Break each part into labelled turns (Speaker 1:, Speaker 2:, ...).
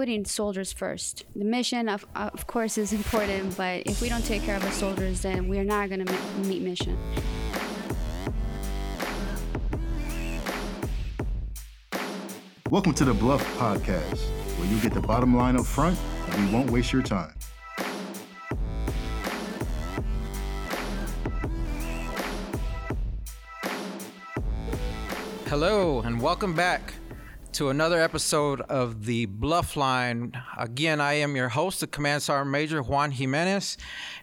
Speaker 1: putting soldiers first. The mission, of, of course, is important, but if we don't take care of the soldiers, then we're not going to meet mission.
Speaker 2: Welcome to the BLUF Podcast, where you get the bottom line up front and we won't waste your time.
Speaker 3: Hello, and welcome back to another episode of the BLUF Line. Again, I am your host, the Command Sergeant Major Juan Jimenez,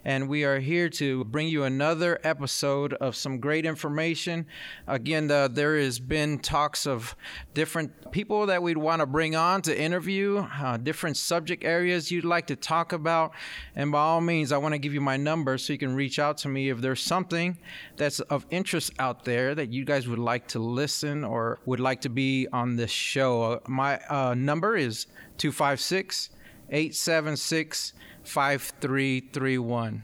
Speaker 3: and we are here to bring you another episode of some great information. Again, there has been talks of different people that we'd want to bring on to interview, uh, different subject areas you'd like to talk about, and by all means, I want to give you my number so you can reach out to me if there's something that's of interest out there that you guys would like to listen or would like to be on this show show. My uh, number is 256 876 5331.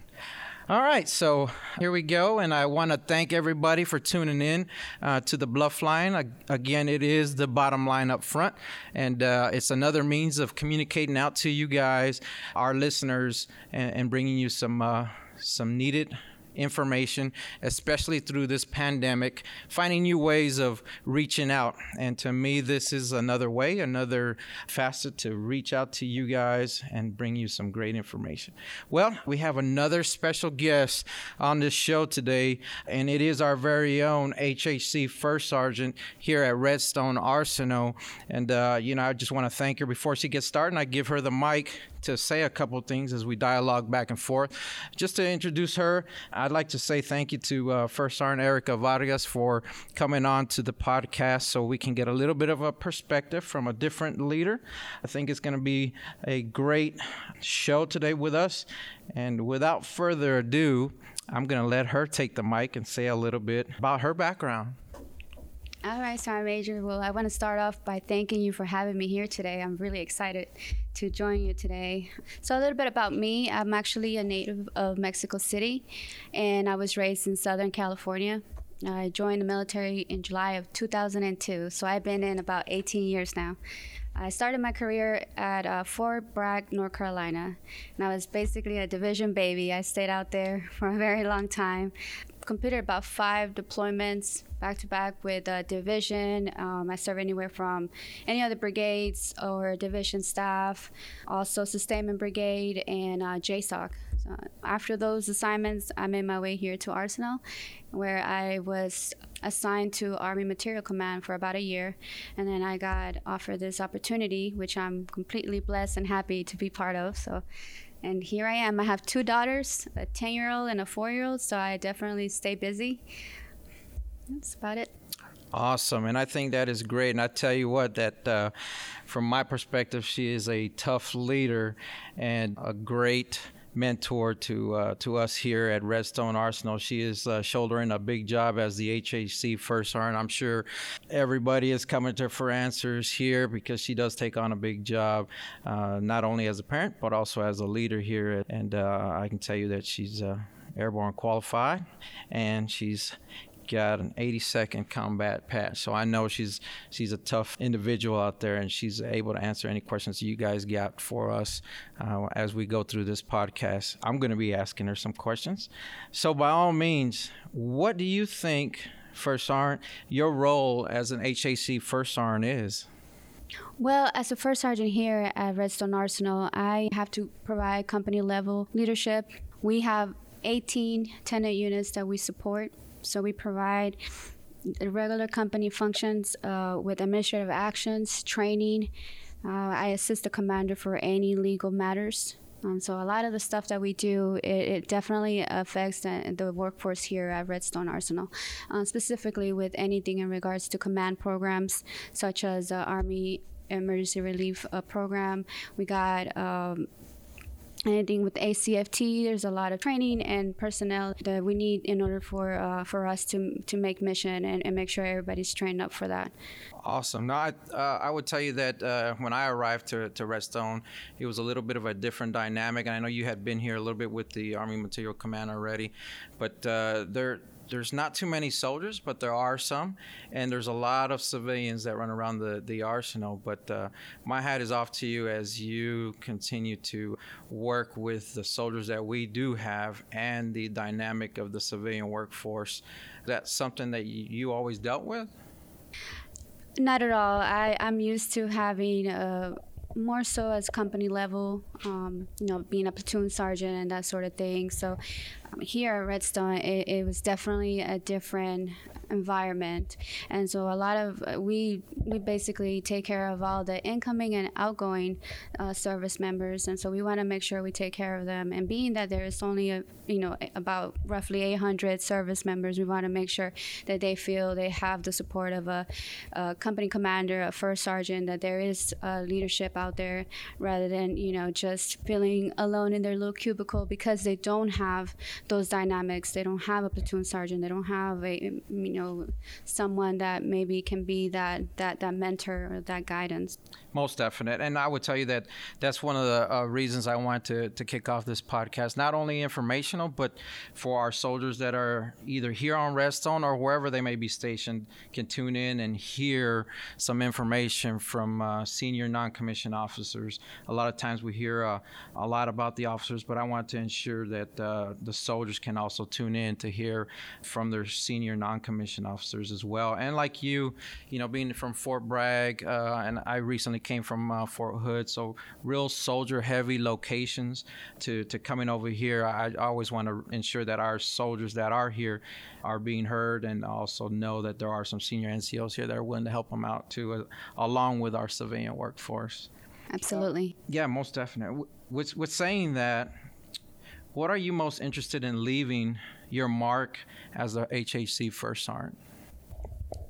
Speaker 3: All right, so here we go, and I want to thank everybody for tuning in uh, to the BLUF Line. Again, it is the bottom line up front, and uh, it's another means of communicating out to you guys, our listeners, and, and bringing you some uh, some needed information, especially through this pandemic, finding new ways of reaching out. And to me, this is another way, another facet to reach out to you guys and bring you some great information. Well, we have another special guest on this show today, and it is our very own HHC First Sergeant here at Redstone Arsenal. And, uh, you know, I just want to thank her before she gets started. I give her the mic to say a couple things as we dialogue back and forth. Just to introduce her, I'd like to say thank you to uh, First Sergeant Erika Vargas for coming on to the podcast so we can get a little bit of a perspective from a different leader. I think it's going to be a great show today with us. And without further ado, I'm going to let her take the mic and say a little bit about her background.
Speaker 1: All right, Sergeant Major. Well, I want to start off by thanking you for having me here today. I'm really excited to join you today. So, a little bit about me I'm actually a native of Mexico City, and I was raised in Southern California. I joined the military in July of 2002, so I've been in about 18 years now. I started my career at uh, Fort Bragg, North Carolina, and I was basically a division baby. I stayed out there for a very long time, completed about five deployments back to back with a division. Um, I serve anywhere from any other brigades or division staff, also sustainment brigade and uh, JSOC. So after those assignments, I made my way here to Arsenal, where I was assigned to Army Materiel Command for about a year, and then I got offered this opportunity, which I'm completely blessed and happy to be part of. So and here I am. I have two daughters, a 10 year old and a four year old, so I definitely stay busy. That's about it.
Speaker 3: Awesome, and I think that is great. And I tell you what, that uh, from my perspective, she is a tough leader and a great mentor to uh, to us here at Redstone Arsenal. She is uh, shouldering a big job as the HHC first sergeant. I'm sure everybody is coming to her for answers here because she does take on a big job, uh, not only as a parent but also as a leader here. And uh, I can tell you that she's uh, airborne qualified and she's got an 82nd combat patch. So I know she's she's a tough individual out there, and she's able to answer any questions you guys got for us uh, as we go through this podcast. I'm going to be asking her some questions. So by all means, what do you think, First Sergeant, your role as an HHC First Sergeant is?
Speaker 1: Well, as a first sergeant here at Redstone Arsenal, I have to provide company level leadership. We have 18 tenant units that we support. So we provide regular company functions uh, with administrative actions, training. Uh, I assist the commander for any legal matters. Um, so a lot of the stuff that we do, it, it definitely affects the, the, workforce here at Redstone Arsenal, uh, specifically with anything in regards to command programs such as Army Emergency Relief uh, Program. We got um, anything with ACFT. There's a lot of training and personnel that we need in order for uh, for us to to make mission and, and make sure everybody's trained up for that.
Speaker 3: Awesome. Now, I, uh, I would tell you that uh, when I arrived to, to Redstone, it was a little bit of a different dynamic. And I know you had been here a little bit with the Army Materiel Command already, but uh, there there's not too many soldiers, but there are some, and there's a lot of civilians that run around the, the arsenal. But uh, my hat is off to you as you continue to work with the soldiers that we do have and the dynamic of the civilian workforce. That's something that you, you always dealt with?
Speaker 1: Not at all. I, I'm used to having a more so as company level, um, you know, being a platoon sergeant and that sort of thing. So here at Redstone, it, it, was definitely a different environment, and so a lot of uh, we we basically take care of all the incoming and outgoing uh, service members, and so we want to make sure we take care of them. And being that there is only a you know about roughly 800 service members, we want to make sure that they feel they have the support of a, a company commander, a first sergeant, that there is leadership out there, rather than you know just feeling alone in their little cubicle because they don't have those dynamics. They don't have a platoon sergeant. They don't have a you know someone that maybe can be that that that mentor or that guidance.
Speaker 3: Most definite, and I would tell you that that's one of the uh, reasons I wanted to to kick off this podcast. Not only informational, but for our soldiers that are either here on Redstone or wherever they may be stationed, can tune in and hear some information from uh, senior non-commissioned officers. A lot of times we hear uh, a lot about the officers, but I want to ensure that uh, the soldiers can also tune in to hear from their senior non-commissioned officers as well. And like you, you know, being from Fort Bragg, uh, and I recently came from uh, Fort Hood, so real soldier-heavy locations. To to coming over here, I always want to ensure that our soldiers that are here are being heard, and also know that there are some senior NCOs here that are willing to help them out too, uh, along with our civilian workforce.
Speaker 1: Absolutely.
Speaker 3: Uh, yeah, most definitely. With, with saying that, what are you most interested in leaving your mark as a HHC first sergeant?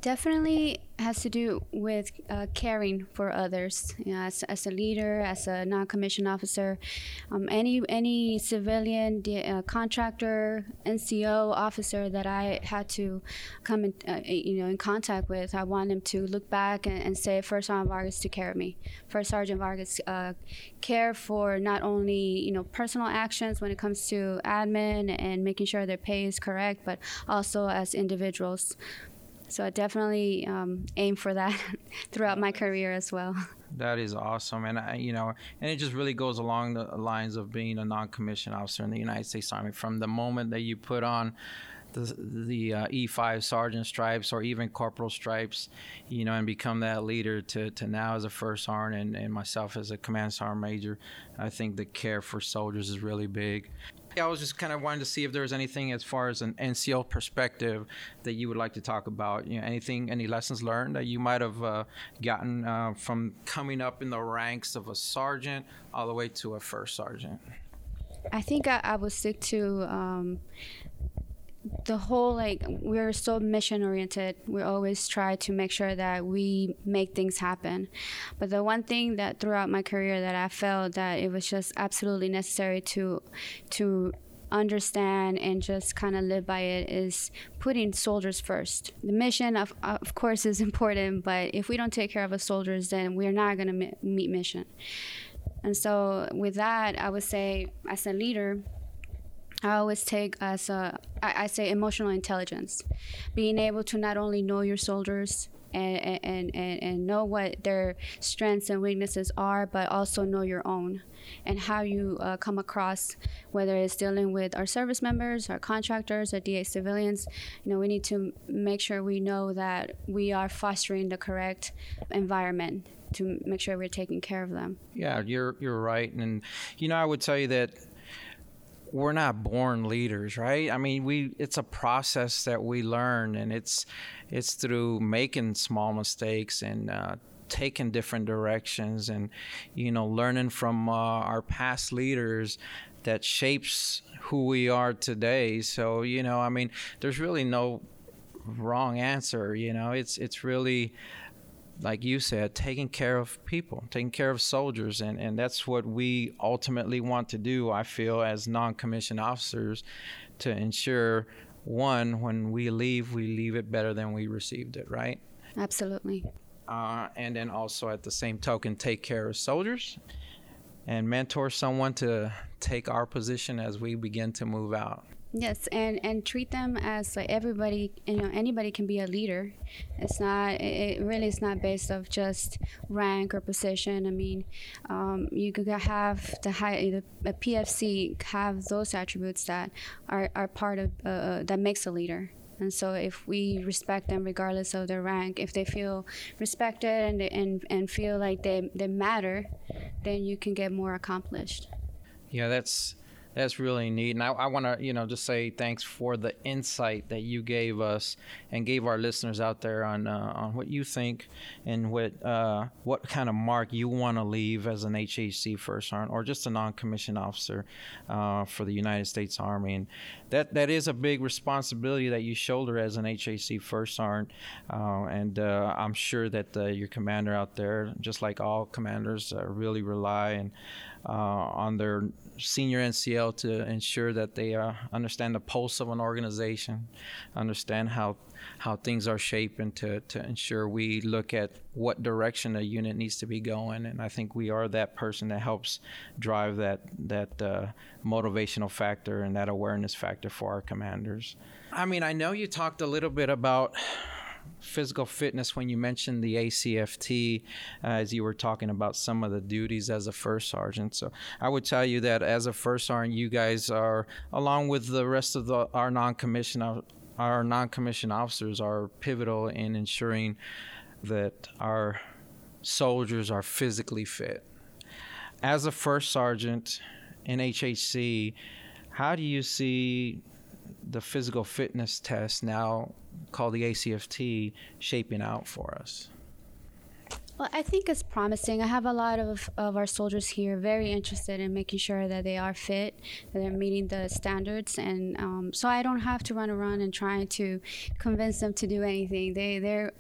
Speaker 1: Definitely has to do with uh, caring for others. You know, as, as a leader, as a non-commissioned officer, um, any any civilian, uh, contractor, NCO officer that I had to come in, uh, you know, in contact with, I want them to look back and, and say, First Sergeant Vargas took care of me. First Sergeant Vargas uh, care for not only you know personal actions when it comes to admin and making sure their pay is correct, but also as individuals. So I definitely um, aim for that throughout my career as well.
Speaker 3: That is awesome, and I, you know, and it just really goes along the lines of being a non-commissioned officer in the United States Army. From the moment that you put on the the uh, E5 sergeant stripes or even corporal stripes, you know, and become that leader to, to now as a first sergeant and, and myself as a command sergeant major, I think the care for soldiers is really big. I was just kind of wanting to see if there was anything as far as an NCO perspective that you would like to talk about. You know, anything, any lessons learned that you might have uh, gotten uh, from coming up in the ranks of a sergeant all the way to a first sergeant.
Speaker 1: I think I, I would stick to um, the whole like we're so mission oriented we always try to make sure that we make things happen but the one thing that throughout my career that i felt that it was just absolutely necessary to to understand and just kind of live by it is putting soldiers first. The mission, of, of course, is important, but if we don't take care of our soldiers, then we're not going to meet mission. And so, with that, I would say, as a leader, I always take as a, I, I say emotional intelligence, being able to not only know your soldiers and, and, and, and know what their strengths and weaknesses are, but also know your own and how you uh, come across, whether it's dealing with our service members, our contractors, our DA civilians. You know, we need to make sure we know that we are fostering the correct environment to make sure we're taking care of them.
Speaker 3: Yeah, you're you're right, and you know, I would tell you that we're not born leaders, right? I mean, we it's a process that we learn, and it's it's through making small mistakes and uh, taking different directions, and you know, learning from uh, our past leaders that shapes who we are today. So you know, I mean, there's really no wrong answer. You know, it's it's really like you said, taking care of people, taking care of soldiers. And, and that's what we ultimately want to do, I feel, as non commissioned officers to ensure one, when we leave, we leave it better than we received it, right?
Speaker 1: Absolutely.
Speaker 3: Uh, and then also at the same token, take care of soldiers and mentor someone to take our position as we begin to move out.
Speaker 1: Yes, and and treat them as like everybody, you know, anybody can be a leader. It's not. It really is not based of just rank or position. I mean, um, you could have the high, the a PFC have those attributes that are, are part of uh, uh, that makes a leader. And so, if we respect them regardless of their rank, if they feel respected and and, and feel like they, they matter, then you can get more accomplished.
Speaker 3: Yeah, that's that's really neat. And I, I want to, you know, just say thanks for the insight that you gave us and gave our listeners out there on uh, on what you think and what uh, what kind of mark you want to leave as an HHC first sergeant or just a non-commissioned officer uh, for the United States Army. And that that is a big responsibility that you shoulder as an HHC first sergeant. Uh, and uh, I'm sure that uh, your commander out there, just like all commanders, really rely and uh, on their senior NCO to ensure that they uh, understand the pulse of an organization, understand how how things are shaping to, to ensure we look at what direction a unit needs to be going. And I think we are that person that helps drive that that uh, motivational factor and that awareness factor for our commanders. I mean, I know you talked a little bit about physical fitness when you mentioned the ACFT uh, as you were talking about some of the duties as a first sergeant. So I would tell you that as a first sergeant, you guys are, along with the rest of the, our non-commissioned our non-commissioned officers, are pivotal in ensuring that our soldiers are physically fit. As a first sergeant in HHC, how do you see the physical fitness test now called the ACFT shaping out for us?
Speaker 1: Well, I think it's promising. I have a lot of, of our soldiers here very interested in making sure that they are fit, that they're meeting the standards, and um, so I don't have to run around and try to convince them to do anything. They they're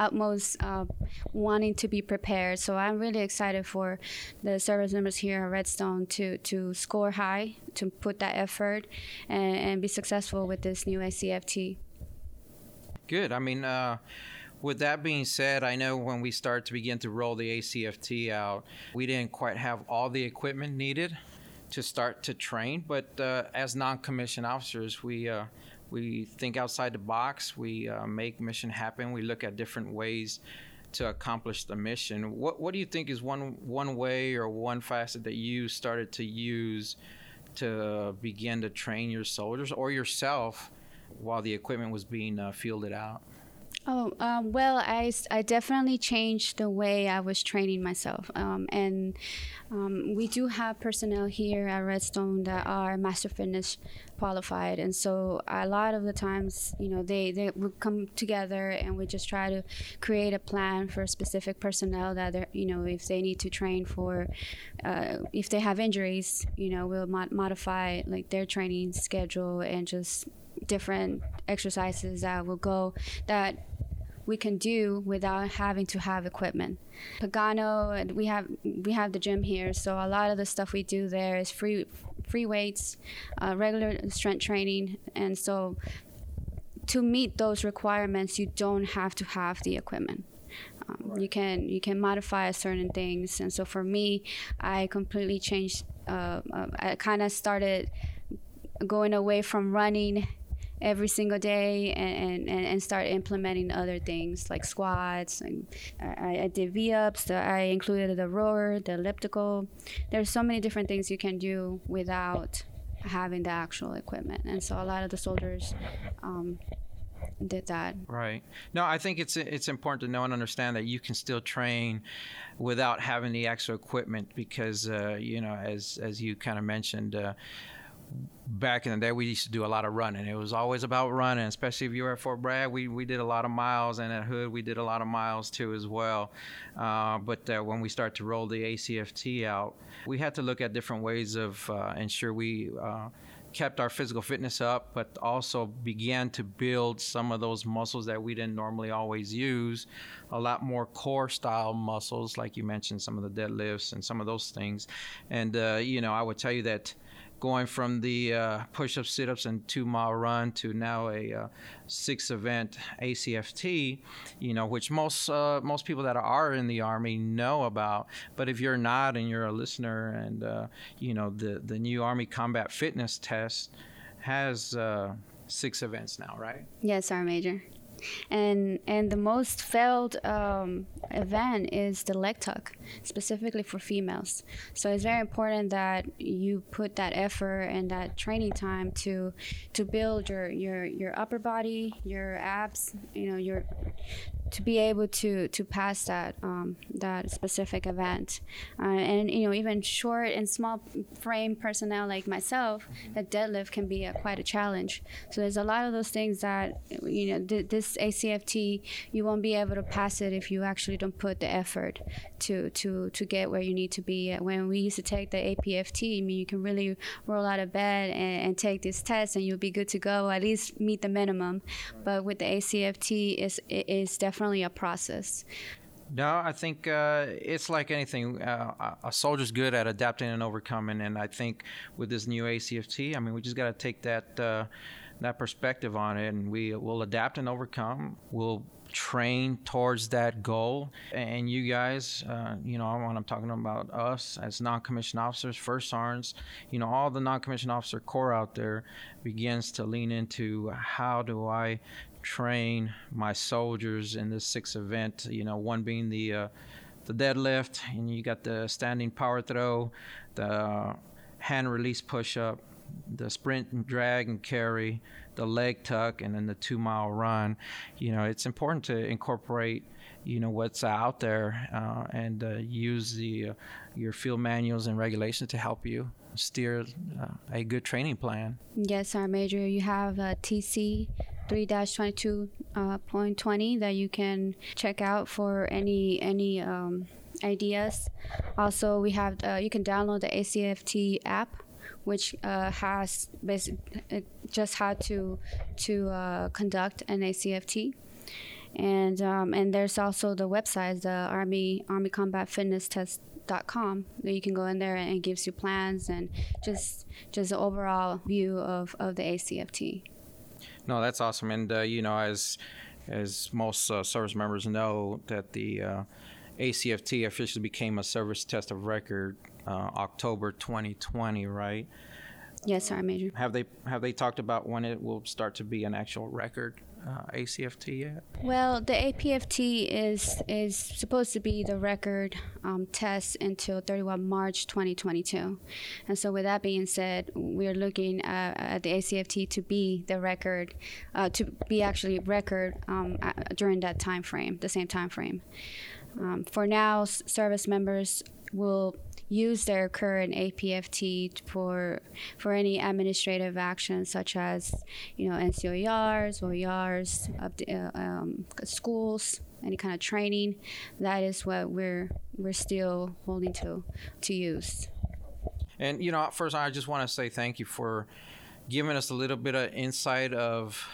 Speaker 1: utmost uh, wanting to be prepared. So I'm really excited for the service members here at Redstone to to score high, to put that effort, and, and be successful with this new ACFT.
Speaker 3: Good. I mean, uh, with that being said, I know when we start to begin to roll the ACFT out, we didn't quite have all the equipment needed to start to train. But uh, as non-commissioned officers, we uh, we think outside the box. We uh, make mission happen. We look at different ways to accomplish the mission. What What do you think is one one way or one facet that you started to use to begin to train your soldiers or yourself? while the equipment was being uh, fielded out?
Speaker 1: Oh, um, well, I, I definitely changed the way I was training myself. Um, and um, we do have personnel here at Redstone that are Master Fitness qualified. And so a lot of the times, you know, they, they would come together and we just try to create a plan for specific personnel that, they're, you know, if they need to train for, uh, if they have injuries, you know, we'll mod- modify like their training schedule and just different exercises that will go that we can do without having to have equipment. Pagano, we have we have the gym here, so a lot of the stuff we do there is free free weights, uh, regular strength training, and so to meet those requirements, you don't have to have the equipment. Um, right. You can you can modify certain things, and so for me, I completely changed. Uh, uh, I kind of started going away from running every single day and, and, and start implementing other things like squats. And I, I did V ups, I included the rower, the elliptical. There's so many different things you can do without having the actual equipment. And so a lot of the soldiers um, did that.
Speaker 3: Right. No, I think it's it's important to know and understand that you can still train without having the actual equipment because uh, you know as as you kind of mentioned. Uh, back in the day, we used to do a lot of running. It was always about running, especially if you were at Fort Bragg. We, we did a lot of miles, and at Hood, we did a lot of miles too as well. Uh, but uh, when we start to roll the ACFT out, we had to look at different ways of uh, ensure we uh, kept our physical fitness up, but also began to build some of those muscles that we didn't normally always use. A lot more core style muscles, like you mentioned, some of the deadlifts and some of those things. And, uh, you know, I would tell you that going from the uh, push-ups, sit-ups, and two-mile run to now a uh, six-event ACFT, you know, which most uh, most people that are in the Army know about. But if you're not and you're a listener, and uh, you know the the new Army Combat Fitness Test has uh, six events now, right?
Speaker 1: Yes, Sergeant Major and and the most failed um, event is the leg tuck, specifically for females. So it's very important that you put that effort and that training time to to build your your your upper body, your abs, you know, your to be able to to pass that um, that specific event, uh, and you know even short and small frame personnel like myself, that deadlift can be a, quite a challenge. So there's a lot of those things that you know th- this ACFT you won't be able to pass it if you actually don't put the effort to to to get where you need to be. When we used to take the APFT, I mean you can really roll out of bed and, and take this test and you'll be good to go. At least meet the minimum. But with the ACFT, is is definitely definitely a process.
Speaker 3: No, I think uh, it's like anything. Uh, a soldier's good at adapting and overcoming, and I think with this new ACFT, I mean, we just got to take that uh, that perspective on it, and we will adapt and overcome. We'll train towards that goal. And you guys, uh, you know, when I'm talking about us as non-commissioned officers, first sergeants, you know, all the non-commissioned officer corps out there begins to lean into how do I train my soldiers in this sixth event. You know, one being the uh, the deadlift, and you got the standing power throw, the hand release push up, the sprint and drag and carry, the leg tuck, and then the two mile run. You know, it's important to incorporate you know what's out there uh, and uh, use the uh, your field manuals and regulations to help you steer uh, a good training plan.
Speaker 1: Yes, our major. You have a TC 3-22.20 uh, that you can check out for any any um, ideas. Also, we have uh, you can download the ACFT app, which uh, has basic, just how to to uh, conduct an ACFT. And um, and there's also the website, the Army Army Combat Fitness Test com that you can go in there and it gives you plans and just just the overall view of, of the ACFT.
Speaker 3: No, that's awesome. And uh, you know, as as most uh, service members know, that the uh, ACFT officially became a service test of record uh, October 2020, right?
Speaker 1: Yes, sir, Major.
Speaker 3: Have they have they talked about when it will start to be an actual record? uh, ACFT yet?
Speaker 1: Well, the APFT is is supposed to be the record um, test until 31 March 2022, and so with that being said, we're looking at, at the ACFT to be the record, uh, to be actually record um, during that time frame, the same time frame. Um, for now, service members will use their current APFT for for any administrative actions such as you know NCOERs, OERs, uh, um, schools, any kind of training. That is what we're we're still holding to to use.
Speaker 3: And you know, first I just want to say thank you for giving us a little bit of insight of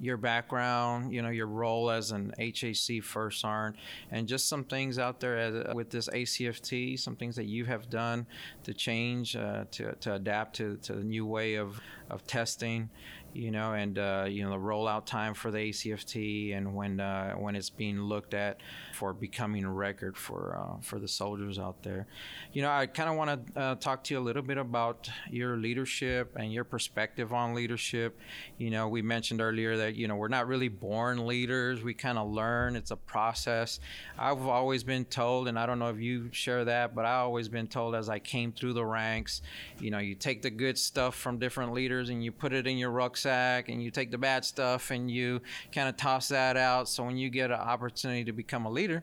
Speaker 3: your background, you know, your role as an HHC first sergeant, and just some things out there as, with this ACFT, some things that you have done to change, uh, to, to adapt to, to the new way of, of testing you know, and uh, you know the rollout time for the ACFT and when uh, when it's being looked at for becoming a record for uh, for the soldiers out there. You know, I kind of want to uh, talk to you a little bit about your leadership and your perspective on leadership. You know, we mentioned earlier that you know we're not really born leaders; we kind of learn. It's a process. I've always been told, and I don't know if you share that, but I've always been told as I came through the ranks, you know, you take the good stuff from different leaders and you put it in your rucksack rucksack and you take the bad stuff and you kind of toss that out. So when you get an opportunity to become a leader,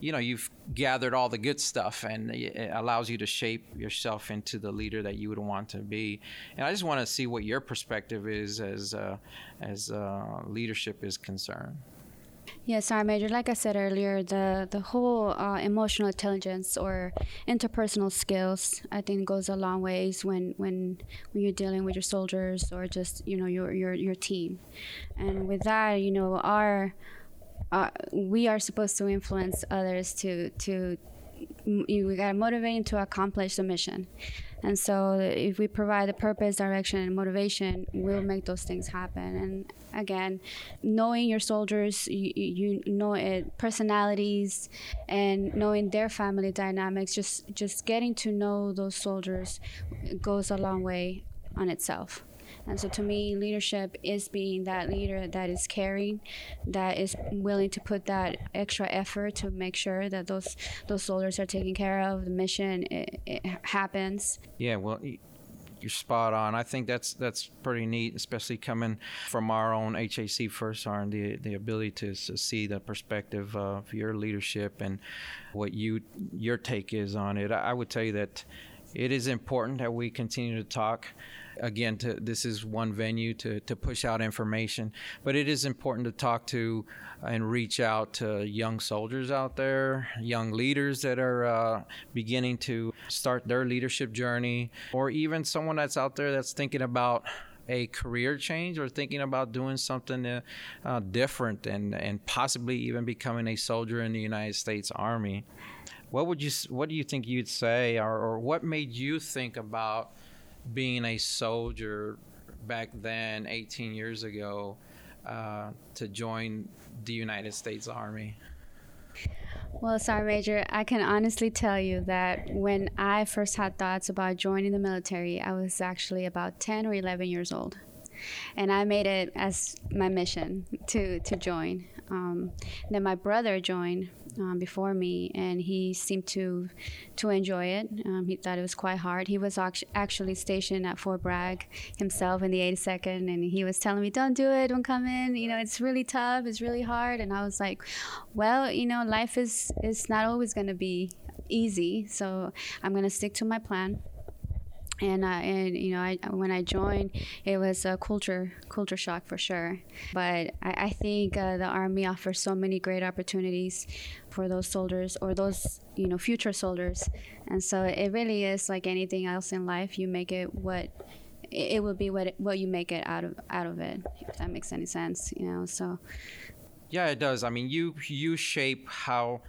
Speaker 3: you know you've gathered all the good stuff and it allows you to shape yourself into the leader that you would want to be and i just want to see what your perspective is as uh, as uh, leadership is concerned
Speaker 1: Yes, Sergeant Major. Like I said earlier, the the whole uh, emotional intelligence or interpersonal skills, I think, goes a long ways when when when you're dealing with your soldiers or just you know your your your team. And with that, you know, our uh, we are supposed to influence others to to we got to motivate them to accomplish the mission. And so, if we provide the purpose, direction, and motivation, we'll make those things happen. And again, knowing your soldiers, you, you know it, personalities, and knowing their family dynamics, just just getting to know those soldiers goes a long way on itself. And so to me, leadership is being that leader that is caring, that is willing to put that extra effort to make sure that those those soldiers are taken care of, the mission it, it happens.
Speaker 3: Yeah, well, you're spot on. I think that's that's pretty neat, especially coming from our own HHC First Sergeant, the the ability to, to see the perspective of your leadership and what you your take is on it. I would tell you that it is important that we continue to talk again to, this is one venue to, to push out information but it is important to talk to and reach out to young soldiers out there young leaders that are uh, beginning to start their leadership journey or even someone that's out there that's thinking about a career change or thinking about doing something uh, uh, different and, and possibly even becoming a soldier in the United States Army. What would you What do you think you'd say, or, or what made you think about being a soldier back then, 18 years ago, uh, to join the United States Army?
Speaker 1: Well, Sergeant Major, I can honestly tell you that when I first had thoughts about joining the military, I was actually about 10 or 11 years old. And I made it as my mission to, to join. Um, then my brother joined um, before me, and he seemed to to enjoy it. Um, he thought it was quite hard. He was actually stationed at Fort Bragg himself in the 82nd, and he was telling me, "Don't do it. Don't come in. You know, it's really tough. It's really hard." And I was like, "Well, you know, life is is not always going to be easy, so I'm going to stick to my plan." And uh, and you know I, when I joined it was a culture culture shock for sure. But I, I think uh, the army offers so many great opportunities for those soldiers or those you know future soldiers. And so it really is like anything else in life you make it what it, it will be what it, what you make it out of out of it if that makes any sense you know so.
Speaker 3: Yeah it does. I mean you you shape how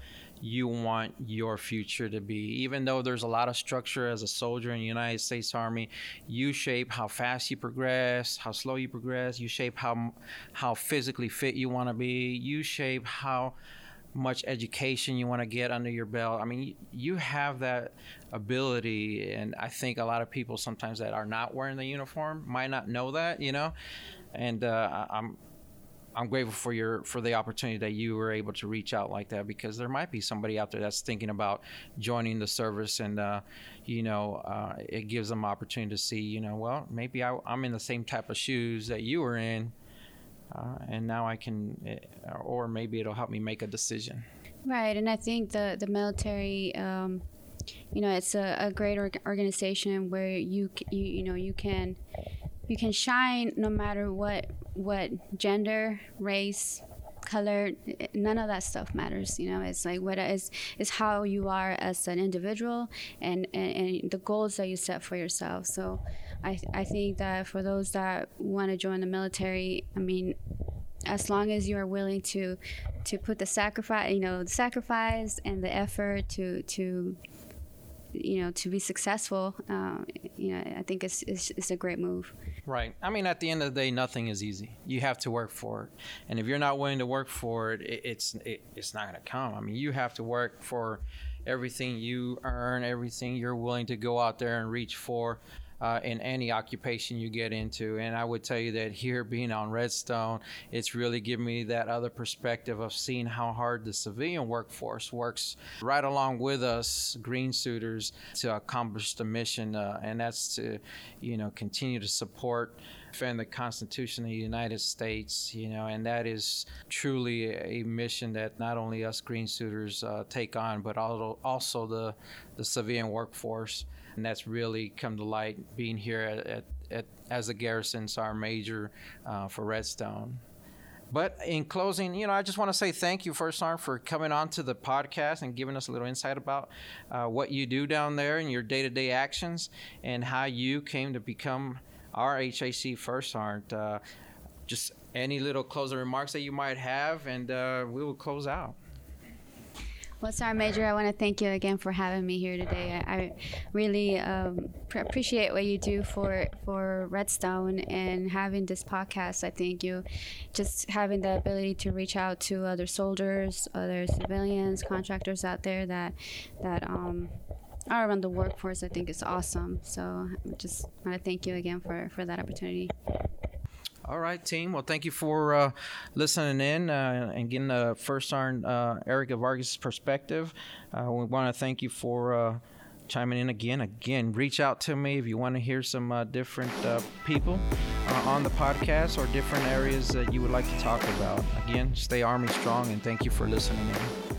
Speaker 3: you want your future to be. Even though there's a lot of structure as a soldier in the United States Army, you shape how fast you progress, how slow you progress. You shape how how physically fit you want to be. You shape how much education you want to get under your belt. I mean, you have that ability, and I think a lot of people sometimes that are not wearing the uniform might not know that, you know. And uh, I'm I'm grateful for your for the opportunity that you were able to reach out like that because there might be somebody out there that's thinking about joining the service and uh, you know uh, it gives them opportunity to see you know well maybe I, am in the same type of shoes that you were in uh, and now I can eh, or maybe it'll help me make a decision.
Speaker 1: Right, and I think the the military. Um, you know, it's a, a great org- organization where you, you you know you can you can shine no matter what what gender, race, color, none of that stuff matters. You know, it's like what is is how you are as an individual and, and, and the goals that you set for yourself. So, I I think that for those that want to join the military, I mean, as long as you are willing to to put the sacrifice, you know, the sacrifice and the effort to to you know to be successful, uh, you know, I think it's, it's it's a great move.
Speaker 3: Right. I mean, at the end of the day, nothing is easy. You have to work for it, and if you're not willing to work for it, it it's it, it's not going to come. I mean, you have to work for everything you earn, everything you're willing to go out there and reach for uh, in any occupation you get into. And I would tell you that here, being on Redstone, it's really given me that other perspective of seeing how hard the civilian workforce works right along with us, green suiters, to accomplish the mission. Uh, and that's to, you know, continue to support defend the Constitution of the United States, you know, and that is truly a mission that not only us green suiters uh, take on, but also, also the, the civilian workforce and that's really come to light being here at, at, at as a garrison sergeant major uh, for Redstone. But in closing, you know, I just want to say thank you, First Sergeant, for coming on to the podcast and giving us a little insight about uh, what you do down there and your day-to-day actions and how you came to become our HHC First Sergeant. Uh, just any little closing remarks that you might have, and uh, we will close out.
Speaker 1: Well, Sergeant Major, I want to thank you again for having me here today. I, I really um, pr- appreciate what you do for for Redstone and having this podcast. I think you just having the ability to reach out to other soldiers, other civilians, contractors out there that that um, all around the workforce, I think is awesome. So I just want to thank you again for, for that opportunity.
Speaker 3: All right, team. Well, thank you for uh, listening in uh, and getting the First Sergeant uh, Erika Vargas' perspective. Uh, we want to thank you for uh, chiming in again. Again, reach out to me if you want to hear some uh, different people on the podcast or different areas that you would like to talk about. Again, stay Army strong, and thank you for listening in.